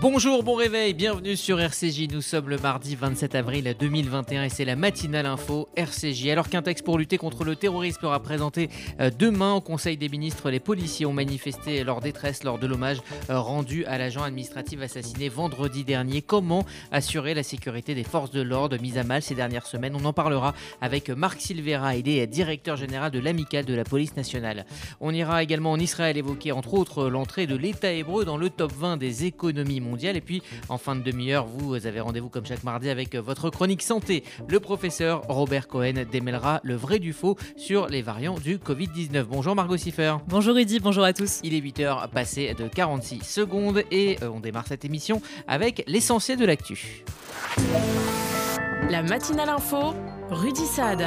Bonjour, bon réveil, bienvenue sur RCJ. Nous sommes le mardi 27 avril 2021 et c'est la matinale info RCJ. Alors qu'un texte pour lutter contre le terrorisme sera présenté euh, demain au Conseil des ministres, les policiers ont manifesté leur détresse lors de l'hommage euh, rendu à l'agent administratif assassiné vendredi dernier. Comment assurer la sécurité des forces de l'ordre mise à mal ces dernières semaines? On en parlera avec Marc Silvera, il est directeur général de l'amicale de la police nationale. On ira également en Israël évoquer entre autres l'entrée de l'État hébreu dans le top 20 des économies et puis en fin de demi-heure, vous avez rendez-vous comme chaque mardi avec votre chronique santé. Le professeur Robert Cohen démêlera le vrai du faux sur les variants du Covid-19. Bonjour Margot Siffer. Bonjour Rudy, bonjour à tous. Il est 8h passé de 46 secondes et euh, on démarre cette émission avec l'essentiel de l'actu. La matinale info, Rudy Saad.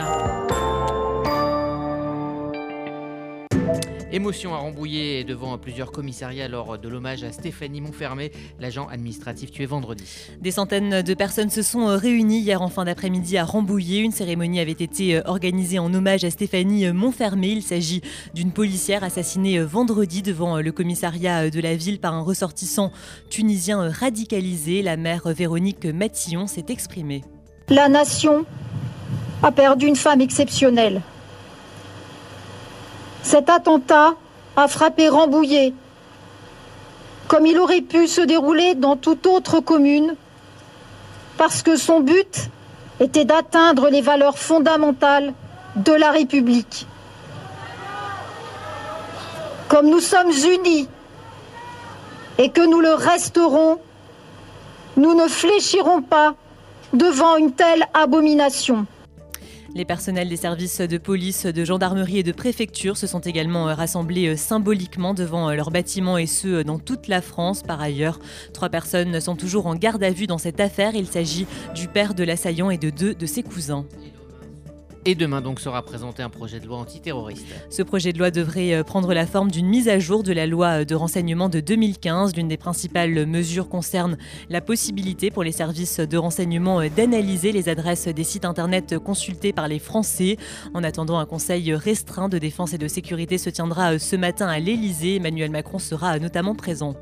Émotion à Rambouillet devant plusieurs commissariats lors de l'hommage à Stéphanie Montfermé, l'agent administratif tué vendredi. Des centaines de personnes se sont réunies hier en fin d'après-midi à Rambouillet. Une cérémonie avait été organisée en hommage à Stéphanie Montfermé. Il s'agit d'une policière assassinée vendredi devant le commissariat de la ville par un ressortissant tunisien radicalisé. La mère Véronique Matillon s'est exprimée. La nation a perdu une femme exceptionnelle cet attentat a frappé Rambouillet, comme il aurait pu se dérouler dans toute autre commune, parce que son but était d'atteindre les valeurs fondamentales de la République. Comme nous sommes unis et que nous le resterons, nous ne fléchirons pas devant une telle abomination. Les personnels des services de police, de gendarmerie et de préfecture se sont également euh, rassemblés euh, symboliquement devant euh, leurs bâtiments et ceux dans toute la France. Par ailleurs, trois personnes sont toujours en garde à vue dans cette affaire. Il s'agit du père de l'assaillant et de deux de ses cousins. Et demain donc sera présenté un projet de loi antiterroriste. Ce projet de loi devrait euh, prendre la forme d'une mise à jour de la loi euh, de renseignement de 2015. L'une des principales mesures concerne la possibilité pour les services de renseignement euh, d'analyser les adresses des sites internet consultés par les Français. En attendant, un conseil restreint de défense et de sécurité se tiendra ce matin à l'Elysée. Emmanuel Macron sera notamment présent.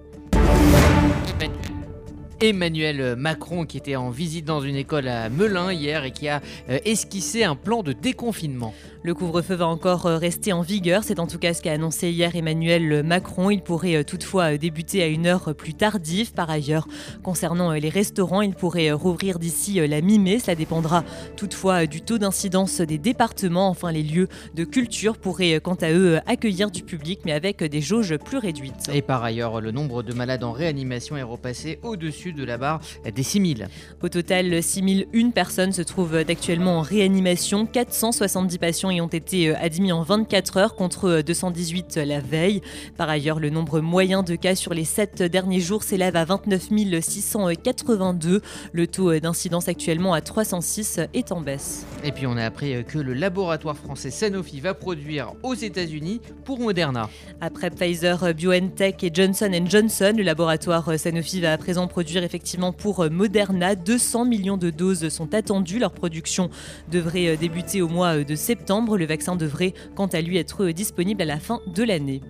Emmanuel Macron qui était en visite dans une école à Melun hier et qui a euh, esquissé un plan de déconfinement. Le couvre-feu va encore euh, rester en vigueur, c'est en tout cas ce qu'a annoncé hier Emmanuel Macron. Il pourrait euh, toutefois débuter à une heure plus tardive. Par ailleurs, concernant les restaurants, il pourrait rouvrir d'ici la mi-mai. Cela dépendra toutefois du taux d'incidence des départements. Enfin, les lieux de culture pourraient quant à eux accueillir du public, mais avec des jauges plus réduites. Et par ailleurs, le nombre de malades en réanimation est repassé au-dessus de la barre des 6000. Au total, 6001 personnes se trouvent actuellement en réanimation. 470 patients y ont été euh, admis en 24 heures contre 218 euh, la veille. Par ailleurs, le nombre moyen de cas sur les 7 derniers jours s'élève à 29 682. Le taux euh, d'incidence actuellement à 306 est en baisse. Et puis on a appris que le laboratoire français Sanofi va produire aux États-Unis pour Moderna. Après Pfizer, BioNTech et Johnson Johnson, le laboratoire Sanofi va à présent produire effectivement pour euh, Moderna. 200 millions de doses sont attendues. Leur production devrait euh, débuter au mois euh, de septembre. Le vaccin devrait quant à lui être disponible à la fin de l'année.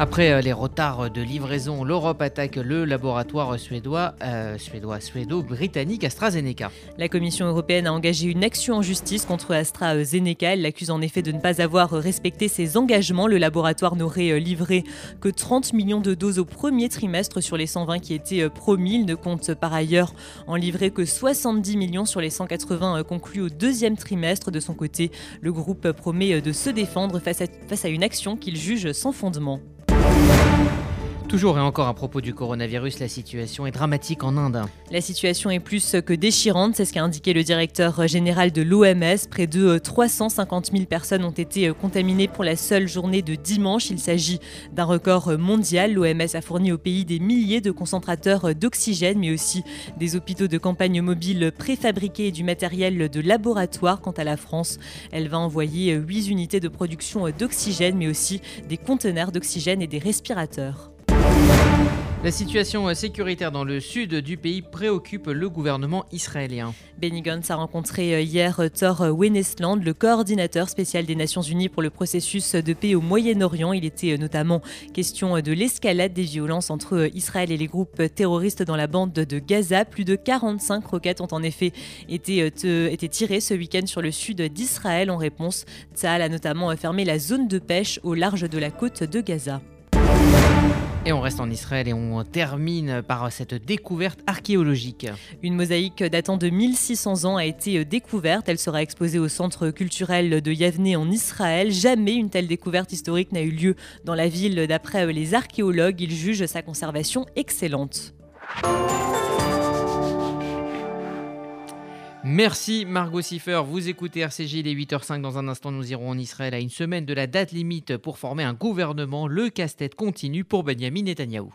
Après euh, les retards de livraison, l'Europe attaque le laboratoire suédois, euh, suédois, suédo-britannique AstraZeneca. La Commission européenne a engagé une action en justice contre AstraZeneca. Elle l'accuse en effet de ne pas avoir respecté ses engagements. Le laboratoire n'aurait euh, livré que 30 millions de doses au premier trimestre sur les 120 qui étaient promis. Il ne compte par ailleurs en livrer que 70 millions sur les 180 conclus au deuxième trimestre. De son côté, le groupe promet de se défendre face à une action qu'il juge sans fondement. Toujours et encore à propos du coronavirus, la situation est dramatique en Inde. La situation est plus que déchirante, c'est ce qu'a indiqué le directeur général de l'OMS. Près de 350 000 personnes ont été contaminées pour la seule journée de dimanche. Il s'agit d'un record mondial. L'OMS a fourni au pays des milliers de concentrateurs d'oxygène, mais aussi des hôpitaux de campagne mobiles préfabriqués et du matériel de laboratoire. Quant à la France, elle va envoyer 8 unités de production d'oxygène, mais aussi des conteneurs d'oxygène et des respirateurs. La situation sécuritaire dans le sud du pays préoccupe le gouvernement israélien. Benny Gantz a rencontré euh, hier euh, Thor Wennesland, le coordinateur spécial des Nations Unies pour le processus de paix au Moyen-Orient. Il était euh, notamment question de l'escalade des violences entre Israël et les groupes terroristes dans la bande de Gaza. Plus de 45 roquettes ont en effet été, tirées ce week-end sur le sud d'Israël. En réponse, Tzahal a notamment fermé la zone de pêche au large de la côte de Gaza. Et on reste en Israël et on termine par cette découverte archéologique. Une mosaïque datant de 1600 ans a été découverte. Elle sera exposée au centre culturel de Yavne en Israël. Jamais une telle découverte historique n'a eu lieu dans la ville d'après les archéologues. Ils jugent sa conservation excellente. Merci Margot Siffer, vous écoutez RCJ, il est 8h05, dans un instant nous irons en Israël à une semaine de la date limite pour former un gouvernement, le casse-tête continue pour Benjamin Netanyahou.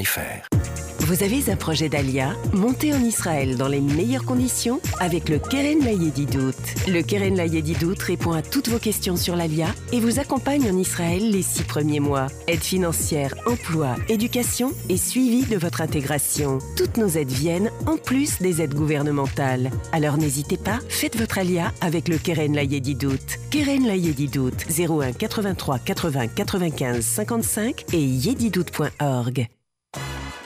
vous avez un projet d'Alia? Montez en Israël dans les meilleures conditions avec le Keren Layedidout. Le Keren Layedidout répond à toutes vos questions sur l'Alia et vous accompagne en Israël les six premiers mois. Aide financière, emploi, éducation et suivi de votre intégration. Toutes nos aides viennent en plus des aides gouvernementales. Alors n'hésitez pas, faites votre Alia avec le Keren Layedidout. Keren Layedidout 01 83 80 95 55 et yedidout.org.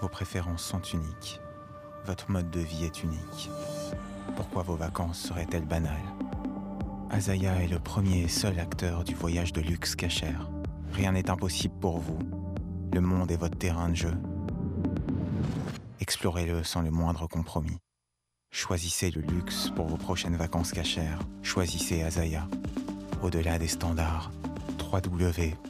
Vos préférences sont uniques. Votre mode de vie est unique. Pourquoi vos vacances seraient-elles banales? Azaya est le premier et seul acteur du voyage de luxe cachère. Rien n'est impossible pour vous. Le monde est votre terrain de jeu. Explorez-le sans le moindre compromis. Choisissez le luxe pour vos prochaines vacances cachères. Choisissez Azaya. Au-delà des standards, www.azaya.co.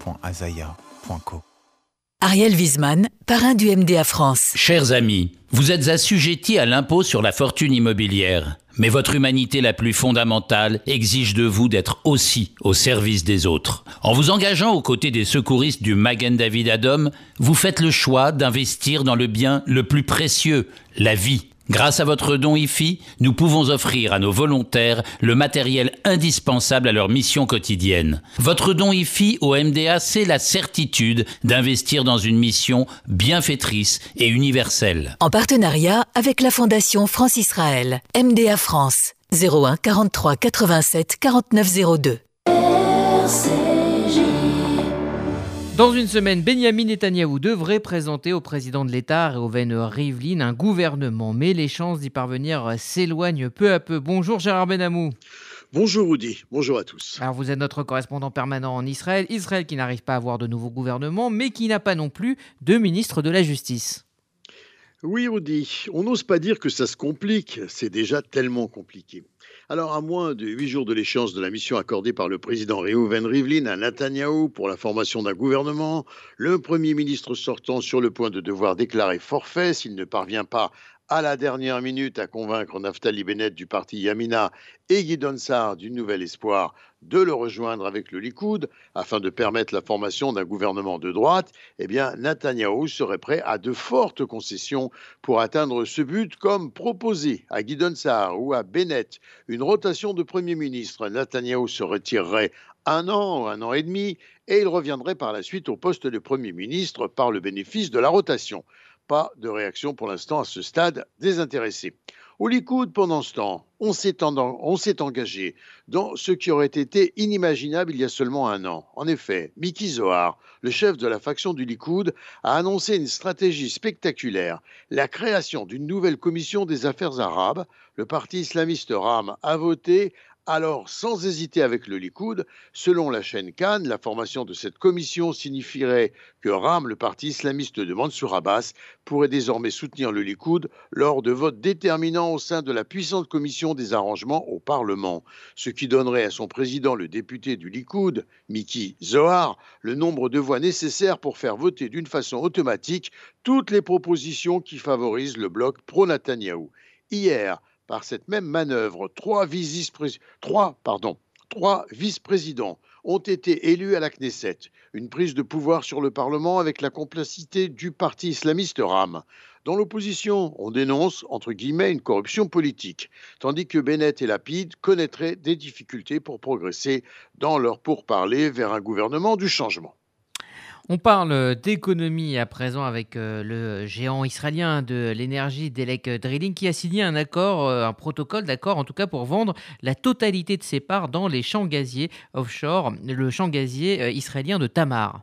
Ariel Wiesman, parrain du MDA France. Chers amis, vous êtes assujettis à l'impôt sur la fortune immobilière. Mais votre humanité la plus fondamentale exige de vous d'être aussi au service des autres. En vous engageant aux côtés des secouristes du Magen David Adom, vous faites le choix d'investir dans le bien le plus précieux, la vie. Grâce à votre don IFI, nous pouvons offrir à nos volontaires le matériel indispensable à leur mission quotidienne. Votre don IFI au MDA, c'est la certitude d'investir dans une mission bienfaitrice et universelle. En partenariat avec la Fondation France-Israël, MDA France, 01 43 87 49 02. Dans une semaine, Benjamin Netanyahou devrait présenter au président de l'État, Reuven Rivlin, un gouvernement. Mais les chances d'y parvenir s'éloignent peu à peu. Bonjour Gérard Benamou. Bonjour Rudy, bonjour à tous. Alors vous êtes notre correspondant permanent en Israël. Israël qui n'arrive pas à avoir de nouveau gouvernement, mais qui n'a pas non plus de ministre de la Justice. Oui Rudy, on n'ose pas dire que ça se complique, c'est déjà tellement compliqué. Alors, à moins de huit jours de l'échéance de la mission accordée par le président Reuven Rivlin à Netanyahou pour la formation d'un gouvernement, le Premier ministre sortant sur le point de devoir déclarer forfait s'il ne parvient pas à la dernière minute à convaincre Naftali Bennett du parti Yamina et Guy Donsar du Nouvel Espoir de le rejoindre avec le Likoud afin de permettre la formation d'un gouvernement de droite, eh bien Netanyahou serait prêt à de fortes concessions pour atteindre ce but comme proposé à Guy Donsar ou à Bennett une rotation de Premier ministre. Netanyahou se retirerait un an, un an et demi, et il reviendrait par la suite au poste de Premier ministre par le bénéfice de la rotation. Pas de réaction pour l'instant à ce stade désintéressé. Au Likoud, pendant ce temps, on s'est engagé dans ce qui aurait été inimaginable il y a seulement un an. En effet, Miki Zohar, le chef de la faction du Likoud, a annoncé une stratégie spectaculaire, la création d'une nouvelle commission des affaires arabes. Le parti islamiste RAM a voté alors, sans hésiter avec le Likoud, selon la chaîne Cannes, la formation de cette commission signifierait que RAM, le parti islamiste de Mansour Abbas, pourrait désormais soutenir le Likoud lors de votes déterminants au sein de la puissante commission des arrangements au Parlement, ce qui donnerait à son président, le député du Likoud, Miki Zohar, le nombre de voix nécessaires pour faire voter d'une façon automatique toutes les propositions qui favorisent le bloc pro-Netanyahou. Hier, par cette même manœuvre, trois vice-présidents ont été élus à la Knesset, une prise de pouvoir sur le Parlement avec la complacité du parti islamiste RAM. Dans l'opposition, on dénonce, une corruption politique, tandis que Bennett et Lapide connaîtraient des difficultés pour progresser dans leur pourparlers vers un gouvernement du changement. On parle d'économie à présent avec euh, le géant israélien de l'énergie Delek Drilling qui a signé un accord, euh, un protocole d'accord en tout cas pour vendre la totalité de ses parts dans les champs gaziers offshore, le champ gazier euh, israélien de Tamar.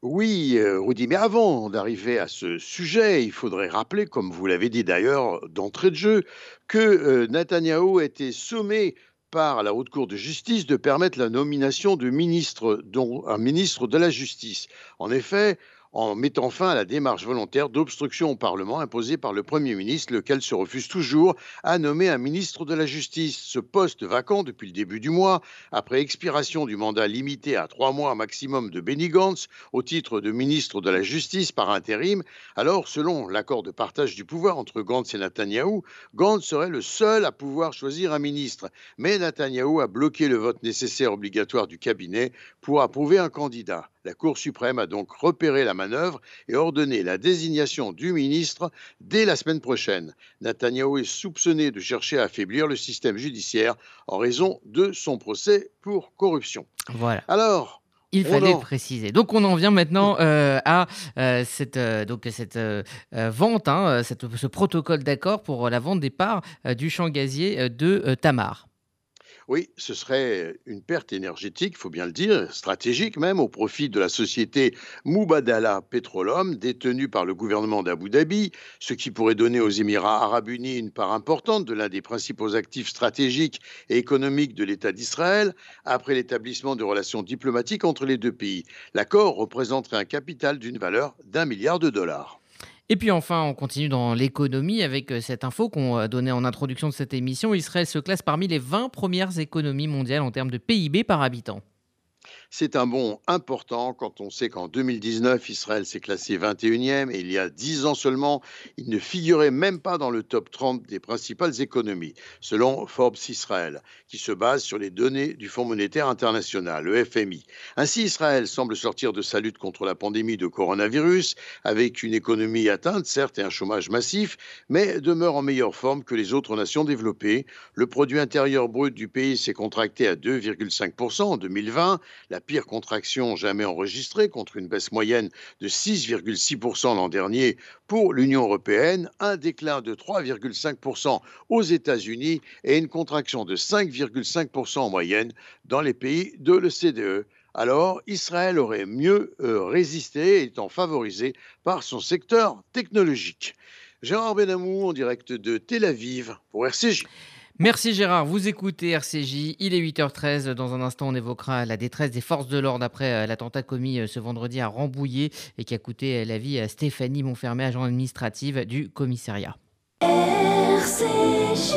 Oui, Rudy, mais avant d'arriver à ce sujet, il faudrait rappeler, comme vous l'avez dit d'ailleurs d'entrée de jeu, que Netanyahou a été sommé par la Haute Cour de justice de permettre la nomination de ministre, dont un ministre de la Justice. En effet, en mettant fin à la démarche volontaire d'obstruction au Parlement imposée par le Premier ministre, lequel se refuse toujours à nommer un ministre de la Justice. Ce poste vacant depuis le début du mois, après expiration du mandat limité à trois mois maximum de Benny Gantz au titre de ministre de la Justice par intérim, alors selon l'accord de partage du pouvoir entre Gantz et Netanyahou, Gantz serait le seul à pouvoir choisir un ministre. Mais Netanyahou a bloqué le vote nécessaire obligatoire du cabinet pour approuver un candidat. La Cour suprême a donc repéré la manœuvre et ordonné la désignation du ministre dès la semaine prochaine. Netanyahu est soupçonné de chercher à affaiblir le système judiciaire en raison de son procès pour corruption. Voilà. Alors, il fallait le préciser. Donc on en vient maintenant euh, à euh, cette, euh, donc cette vente, hein, ce protocole d'accord pour la vente des parts du champ gazier de Tamar. Oui, ce serait une perte énergétique, il faut bien le dire, stratégique même, au profit de la société Mubadala Petroleum, détenue par le gouvernement d'Abu Dhabi, ce qui pourrait donner aux Émirats arabes unis une part importante de l'un des principaux actifs stratégiques et économiques de l'État d'Israël, après l'établissement de relations diplomatiques entre les deux pays. L'accord représenterait un capital d'une valeur d'un milliard de dollars. Et puis enfin, on continue dans l'économie avec euh, cette info qu'on a donnée en introduction de cette émission. Israël se classe parmi les 20 premières économies mondiales en termes de PIB par habitant. C'est un bond important quand on sait qu'en 2019, Israël s'est classé 21e et il y a 10 ans seulement, il ne figurait même pas dans le top 30 des principales économies, selon Forbes Israël, qui se base sur les données du Fonds monétaire international, le FMI. Ainsi, Israël semble sortir de sa lutte contre la pandémie de coronavirus, avec une économie atteinte, certes, et un chômage massif, mais demeure en meilleure forme que les autres nations développées. Le produit intérieur brut du pays s'est contracté à 2,5% en 2020 la pire contraction jamais enregistrée contre une baisse moyenne de 6,6% l'an dernier pour l'Union européenne, un déclin de 3,5% aux États-Unis et une contraction de 5,5% en moyenne dans les pays de l'OCDE. Alors, Israël aurait mieux euh, résisté étant favorisé par son secteur technologique. Gérard Benamou en direct de Tel Aviv pour RCJ. Merci Gérard, vous écoutez RCJ, il est 8h13, dans un instant on évoquera la détresse des forces de l'ordre après euh, l'attentat commis euh, ce vendredi à Rambouillet et qui a coûté euh, la vie à Stéphanie Montfermé, agent administrative du commissariat. RCJ.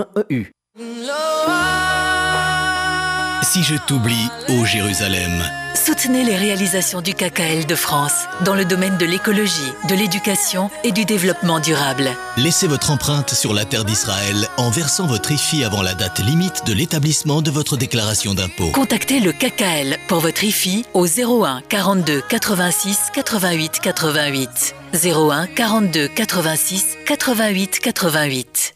www.sonigo.com si je t'oublie, ô Jérusalem, Soutenez les réalisations du KKL de France dans le domaine de l'écologie, de l'éducation et du développement durable. Laissez votre empreinte sur la terre d'Israël en versant votre IFI avant la date limite de l'établissement de votre déclaration d'impôt. Contactez le KKL pour votre IFI au 01 42 86 88 88. 01 42 86 88 88.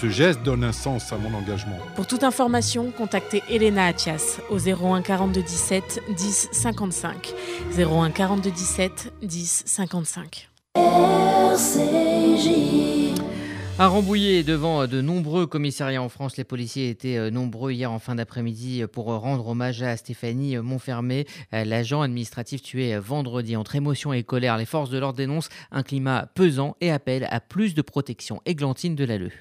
Ce geste donne un sens à mon engagement. Pour toute information, contactez Elena Atias au 01 42 17 10 55. 01 42 17 10 55. À Rambouillet, devant de nombreux commissariats en France, les policiers étaient euh, nombreux hier en fin d'après-midi pour rendre hommage à Stéphanie Montfermé, euh, l'agent administratif tué vendredi. Entre émotion et colère, les forces de l'ordre dénoncent un climat pesant et appellent à plus de protection. Églantine Delalleux.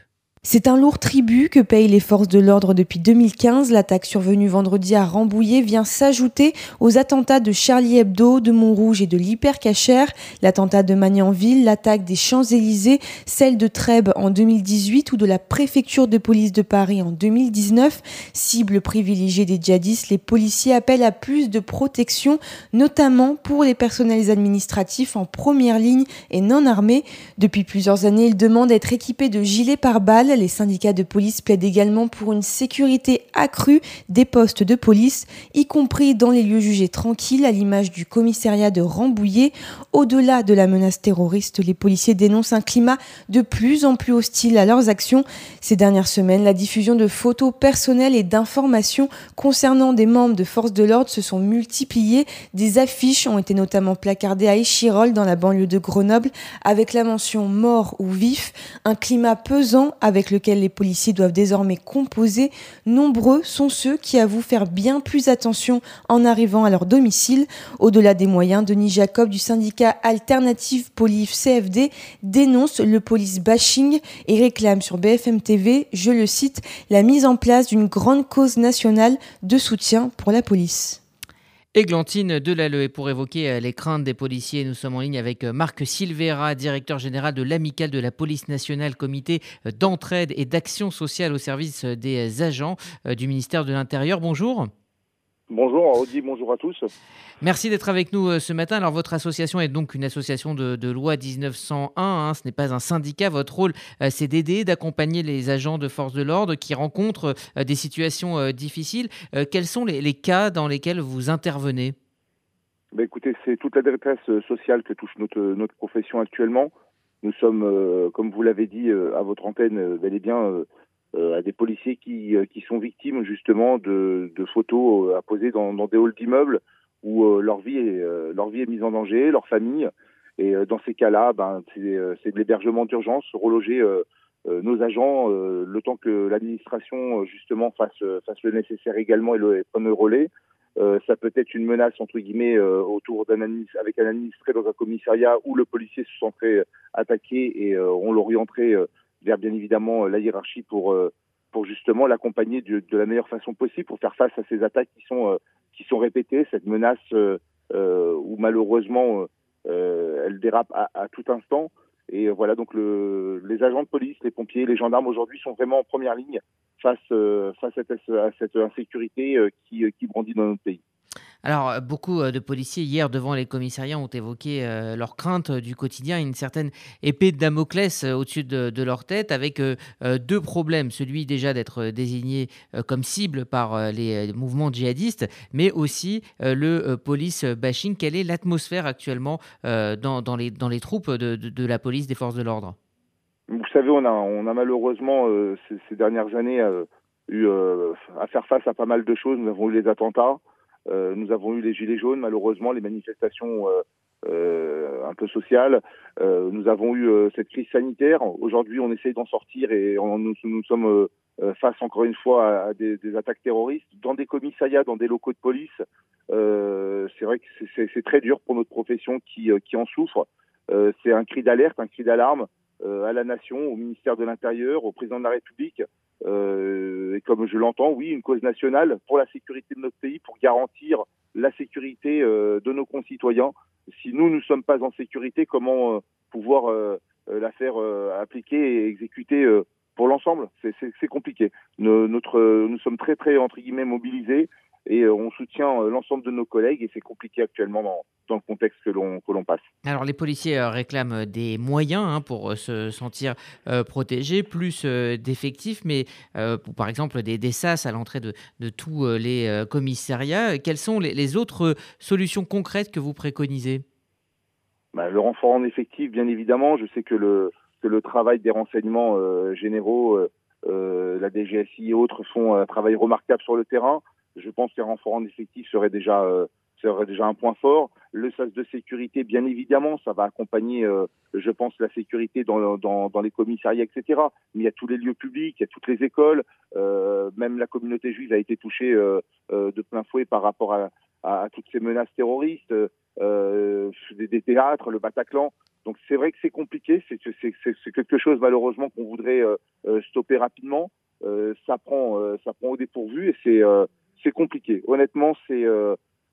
C'est un lourd tribut que payent les forces de l'ordre depuis 2015. L'attaque survenue vendredi à Rambouillet vient s'ajouter aux attentats de Charlie Hebdo, de Montrouge et de l'Hypercacher, l'attentat de Magnanville, l'attaque des Champs-Élysées, celle de Trèbes en 2018 ou de la préfecture de police de Paris en 2019. Cible privilégiée des djihadistes, les policiers appellent à plus de protection, notamment pour les personnels administratifs en première ligne et non armés. Depuis plusieurs années, ils demandent d'être équipés de gilets pare-balles les syndicats de police plaident également pour une sécurité accrue des postes de police, y compris dans les lieux jugés tranquilles, à l'image du commissariat de Rambouillet. Au-delà de la menace terroriste, les policiers dénoncent un climat de plus en plus hostile à leurs actions. Ces dernières semaines, la diffusion de photos personnelles et d'informations concernant des membres de forces de l'ordre se sont multipliées. Des affiches ont été notamment placardées à Échirol, dans la banlieue de Grenoble, avec la mention mort ou vif. Un climat pesant avec lequel les policiers doivent désormais composer, nombreux sont ceux qui avouent faire bien plus attention en arrivant à leur domicile. Au-delà des moyens, Denis Jacob du syndicat Alternative Police CFD dénonce le police bashing et réclame sur BFM TV, je le cite, la mise en place d'une grande cause nationale de soutien pour la police. Églantine Delalleux. Et pour évoquer euh, les craintes des policiers, nous sommes en ligne avec euh, Marc Silvera, directeur général de l'Amicale de la Police nationale, comité euh, d'entraide et d'action sociale au service des agents du ministère de l'Intérieur. Bonjour. Bonjour Audi, bonjour à tous. Merci d'être avec nous euh, ce matin. Alors votre association est donc une association de, loi 1901, hein. ce n'est pas un syndicat. Votre rôle, euh, c'est d'aider, d'accompagner les agents de force de l'ordre qui rencontrent euh, des situations difficiles. Quels sont les, cas dans lesquels vous intervenez? Ben Écoutez, c'est toute la détresse sociale que touche notre, notre profession actuellement. Nous sommes, comme vous l'avez dit à votre antenne, bel et bien euh, à des policiers qui, euh, qui sont victimes justement de, photos euh, à poser dans, des halls d'immeubles où leur vie est leur vie est mise en danger, leur famille. Et dans ces cas-là, ben, c'est de l'hébergement d'urgence, reloger nos agents le temps que l'administration justement fasse, le nécessaire également et, le, prenne le relais. ça peut être une menace entre guillemets autour d'un avec un administré dans un commissariat où le policier se sentirait attaqué et on l'orienterait vers bien évidemment la hiérarchie pour euh, pour justement l'accompagner de, la meilleure façon possible pour faire face à ces attaques qui sont euh, qui sont répétées, cette menace euh, où malheureusement elle dérape à, tout instant. Et voilà, donc le, les agents de police, les pompiers, les gendarmes aujourd'hui sont vraiment en première ligne face, face à, cette, à cette insécurité qui, qui grandit dans notre pays. Alors, euh, beaucoup euh, de policiers hier devant les commissariats ont évoqué euh, leur crainte du quotidien, une certaine épée de Damoclès au-dessus de, leur tête, avec deux problèmes. Celui déjà d'être désigné comme cible par les mouvements djihadistes, mais aussi le police bashing. Quelle est l'atmosphère actuellement dans, les, troupes de, la police des forces de l'ordre? Vous savez, on a, on a malheureusement ces, ces, dernières années eu à faire face à pas mal de choses. Nous avons eu les attentats. Euh, nous avons eu les gilets jaunes, malheureusement, les manifestations euh, euh, un peu sociales. nous avons eu cette crise sanitaire. Aujourd'hui, on essaye d'en sortir et nous, sommes face encore une fois à, des, attaques terroristes, dans des commissariats, dans des locaux de police. c'est vrai que c'est très dur pour notre profession qui en souffre. c'est un cri d'alerte, un cri d'alarme à la nation, au ministère de l'Intérieur, au président de la République. Et comme je l'entends, oui, une cause nationale pour la sécurité de notre pays, pour garantir la sécurité de nos concitoyens. Si nous ne sommes pas en sécurité, comment pouvoir la faire appliquer et exécuter pour l'ensemble? C'est compliqué. Nous, notre, nous sommes très, très, entre guillemets, mobilisés et on soutient l'ensemble de nos collègues et c'est compliqué actuellement dans, dans, le contexte que l'on passe. Alors les policiers réclament des moyens hein, pour se sentir protégés, plus d'effectifs, mais par exemple des, des SAS à l'entrée de, de, tous les commissariats. Quelles sont les, les, autres solutions concrètes que vous préconisez? Bah, Le renfort en effectif, bien évidemment. Je sais que le, que le travail des renseignements euh, généraux, euh, euh, la DGSI et autres font un travail remarquable sur le terrain. Je pense qu'un renfort en effectif serait déjà serait déjà un point fort. Le sas de sécurité, bien évidemment, ça va accompagner, je pense, la sécurité dans, dans, dans, les commissariats, etc. Mais il y a tous les lieux publics, il y a toutes les écoles, euh, même la communauté juive a été touchée euh, de plein fouet par rapport à, à, toutes ces menaces terroristes, euh, des, des, théâtres, le Bataclan. Donc c'est vrai que c'est compliqué, c'est quelque chose malheureusement qu'on voudrait euh, euh, stopper rapidement. Euh, ça prend ça prend au dépourvu et c'est c'est compliqué. Honnêtement, c'est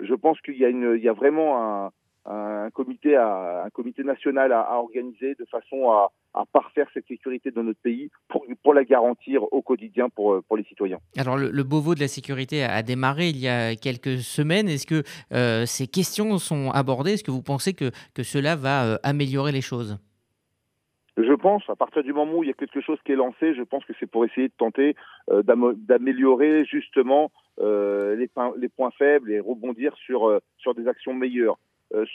je pense qu'il y a vraiment un, comité national à, organiser de façon à, parfaire cette sécurité de notre pays pour, la garantir au quotidien pour, pour les citoyens. Alors le, le Beauvau de la sécurité a, démarré il y a quelques semaines. Est-ce que euh, ces questions sont abordées? Est-ce que vous pensez que, cela va euh, améliorer les choses? Je pense, à partir du moment où il y a quelque chose qui est lancé, je pense que c'est pour essayer de tenter euh, d'améliorer justement euh, les, points faibles et rebondir sur, euh, sur des actions meilleures.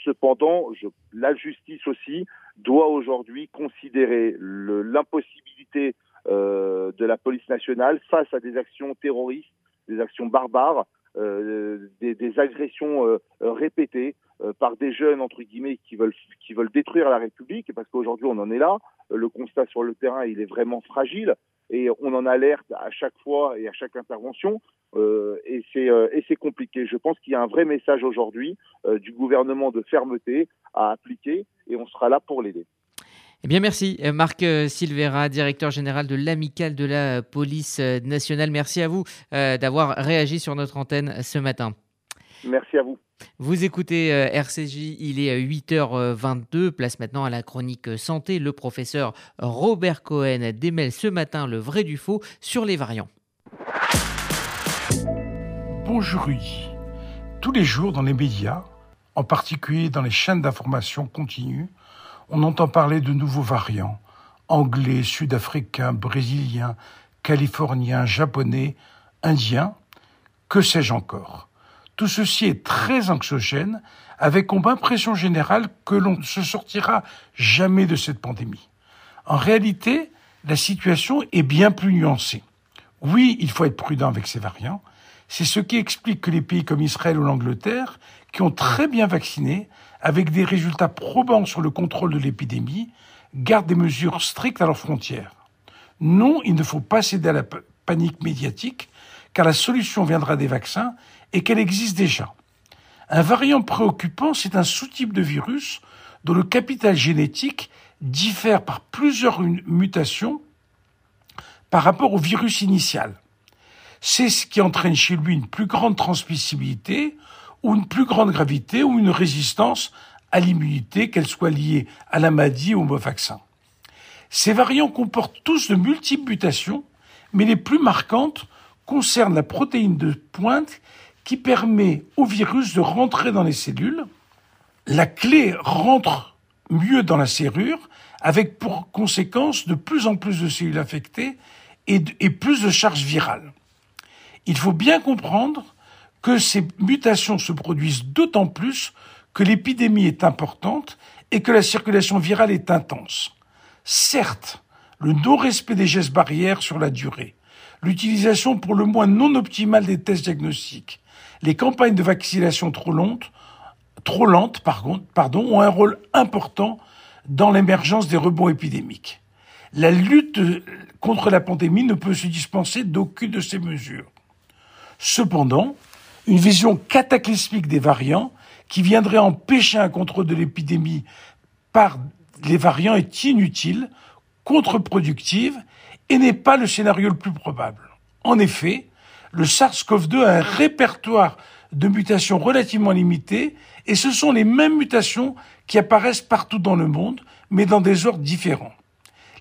Cependant, je, la justice aussi doit aujourd'hui considérer l'impossibilité de la police nationale face à des actions terroristes, des actions barbares, des, agressions répétées par des jeunes entre guillemets qui veulent qui veulent détruire la République parce qu'aujourd'hui on en est là. Le constat sur le terrain il est vraiment fragile et on en alerte à chaque fois et à chaque intervention. Euh, et c'est euh, et c'est compliqué. Je pense qu'il y a un vrai message aujourd'hui euh, du gouvernement de fermeté à appliquer et on sera là pour l'aider. Eh bien, merci Marc Silvera, directeur général de l'Amicale de la Police nationale. Merci à vous d'avoir réagi sur notre antenne ce matin. Merci à vous. Vous écoutez RCJ, il est 8h22, place maintenant à la chronique santé. Le professeur Robert Cohen démêle ce matin le vrai du faux sur les variants. Bonjour. Tous les jours dans les médias, en particulier dans les chaînes d'information continues, on entend parler de nouveaux variants, anglais, sud-africains, brésiliens, californiens, japonais, indiens, que sais-je encore? Tout ceci est très anxiogène, avec comme impression générale que l'on ne se sortira jamais de cette pandémie. En réalité, la situation est bien plus nuancée. Oui, il faut être prudent avec ces variants, c'est ce qui explique que les pays comme Israël ou l'Angleterre, qui ont très bien vacciné, avec des résultats probants sur le contrôle de l'épidémie, gardent des mesures strictes à leurs frontières. Non, il ne faut pas céder à la panique médiatique, car la solution viendra des vaccins et qu'elle existe déjà. Un variant préoccupant, c'est un sous-type de virus dont le capital génétique diffère par plusieurs mutations par rapport au virus initial c'est ce qui entraîne chez lui une plus grande transmissibilité ou une plus grande gravité ou une résistance à l'immunité, qu'elle soit liée à la maladie ou au vaccin. Ces variants comportent tous de multiples mutations, mais les plus marquantes concernent la protéine de pointe qui permet au virus de rentrer dans les cellules. La clé rentre mieux dans la serrure, avec pour conséquence de plus en plus de cellules affectées et, et plus de charges virales. Il faut bien comprendre que ces mutations se produisent d'autant plus que l'épidémie est importante et que la circulation virale est intense. Certes, le non-respect des gestes barrières sur la durée, l'utilisation pour le moins non optimale des tests diagnostiques, les campagnes de vaccination trop lentes, trop lentes ont un rôle important dans l'émergence des rebonds épidémiques. La lutte contre la pandémie ne peut se dispenser d'aucune de ces mesures. Cependant, une vision cataclysmique des variants qui viendrait empêcher un contrôle de l'épidémie par les variants est inutile, contre-productive et n'est pas le scénario le plus probable. En effet, le SARS-CoV-2 a un répertoire de mutations relativement limité et ce sont les mêmes mutations qui apparaissent partout dans le monde, mais dans des ordres différents.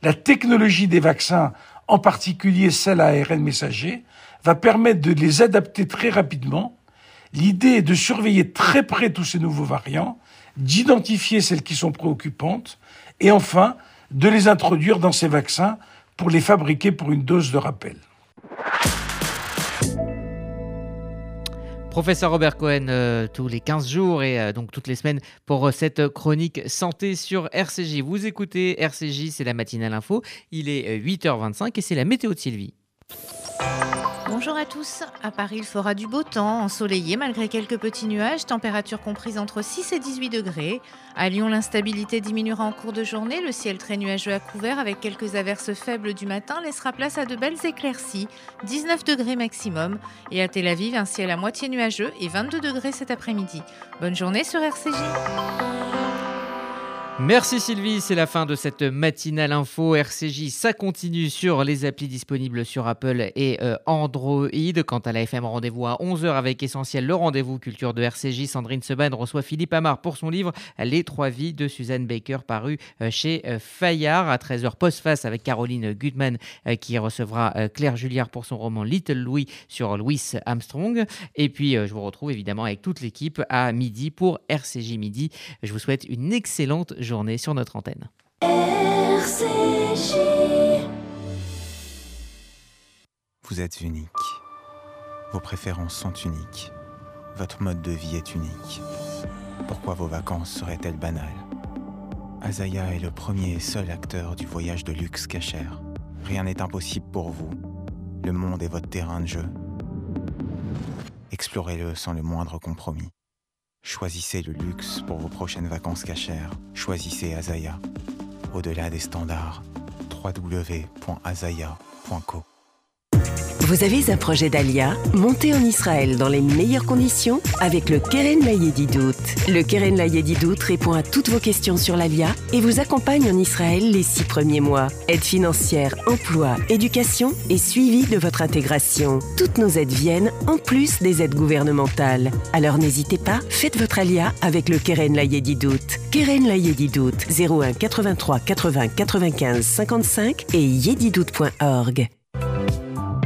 La technologie des vaccins, en particulier celle à ARN messager, va permettre de les adapter très rapidement. L'idée est de surveiller très près tous ces nouveaux variants, d'identifier celles qui sont préoccupantes et enfin de les introduire dans ces vaccins pour les fabriquer pour une dose de rappel. Professeur Robert Cohen, euh, tous les 15 jours et euh, donc toutes les semaines pour euh, cette chronique santé sur RCJ. Vous écoutez RCJ, c'est la matinale info. Il est 8h25 et c'est la météo de Sylvie. Bonjour à tous. À Paris, il fera du beau temps, ensoleillé malgré quelques petits nuages, température comprise entre 6 et 18 degrés. À Lyon, l'instabilité diminuera en cours de journée. Le ciel très nuageux à couvert avec quelques averses faibles du matin laissera place à de belles éclaircies, 19 degrés maximum. Et à Tel Aviv, un ciel à moitié nuageux et 22 degrés cet après-midi. Bonne journée sur RCJ. Merci Sylvie, c'est la fin de cette matinale info RCJ. Ça continue sur les applis disponibles sur Apple et euh, Android. Quant à la FM, rendez-vous à 11h avec Essentiel, le rendez-vous culture de RCJ. Sandrine Seban reçoit Philippe Amar pour son livre Les trois vies de Suzanne Baker, paru euh, chez euh, Fayard. À 13h, post-face avec Caroline Gutmann qui recevra Claire Julliard pour son roman Little Louis sur Louis Armstrong. Et puis, je vous retrouve évidemment avec toute l'équipe à midi pour RCJ Midi. Je vous souhaite une excellente journée sur notre antenne. Vous êtes unique. Vos préférences sont uniques. Votre mode de vie est unique. Pourquoi vos vacances seraient-elles banales? Azaya est le premier et seul acteur du voyage de luxe cachère. Rien n'est impossible pour vous. Le monde est votre terrain de jeu. Explorez-le sans le moindre compromis. Choisissez le luxe pour vos prochaines vacances cachères. Choisissez Azaya. Au-delà des standards, www.azaya.co. Vous avez un projet d'Alia Montez en Israël dans les meilleures conditions avec le Keren Layedi Dout. Le Keren Layedi Dout répond à toutes vos questions sur l'Alia et vous accompagne en Israël les six premiers mois. Aide financière, emploi, éducation et suivi de votre intégration. Toutes nos aides viennent en plus des aides gouvernementales. Alors n'hésitez pas, faites votre Alia avec le Keren Layedi Dout. Keren Layedi Dout 01 83 80 95 55 et yedidout.org.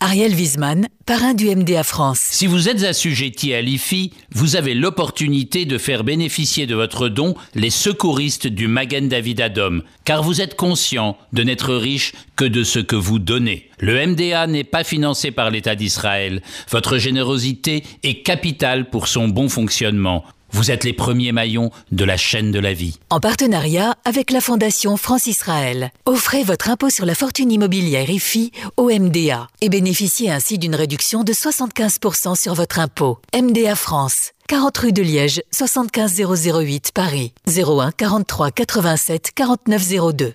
Ariel Wiesman, parrain du MDA France. Si vous êtes assujetti à l'IFI, vous avez l'opportunité de faire bénéficier de votre don les secouristes du Magen David Adom, car vous êtes conscient de n'être riche que de ce que vous donnez. Le MDA n'est pas financé par l'État d'Israël. Votre générosité est capitale pour son bon fonctionnement. Vous êtes les premiers maillons de la chaîne de la vie. En partenariat avec la Fondation France-Israël, offrez votre impôt sur la fortune immobilière IFI au MDA et bénéficiez ainsi d'une réduction de 75% sur votre impôt. MDA France, 40 rue de Liège, 75 008 Paris, 01 43 87 49 02.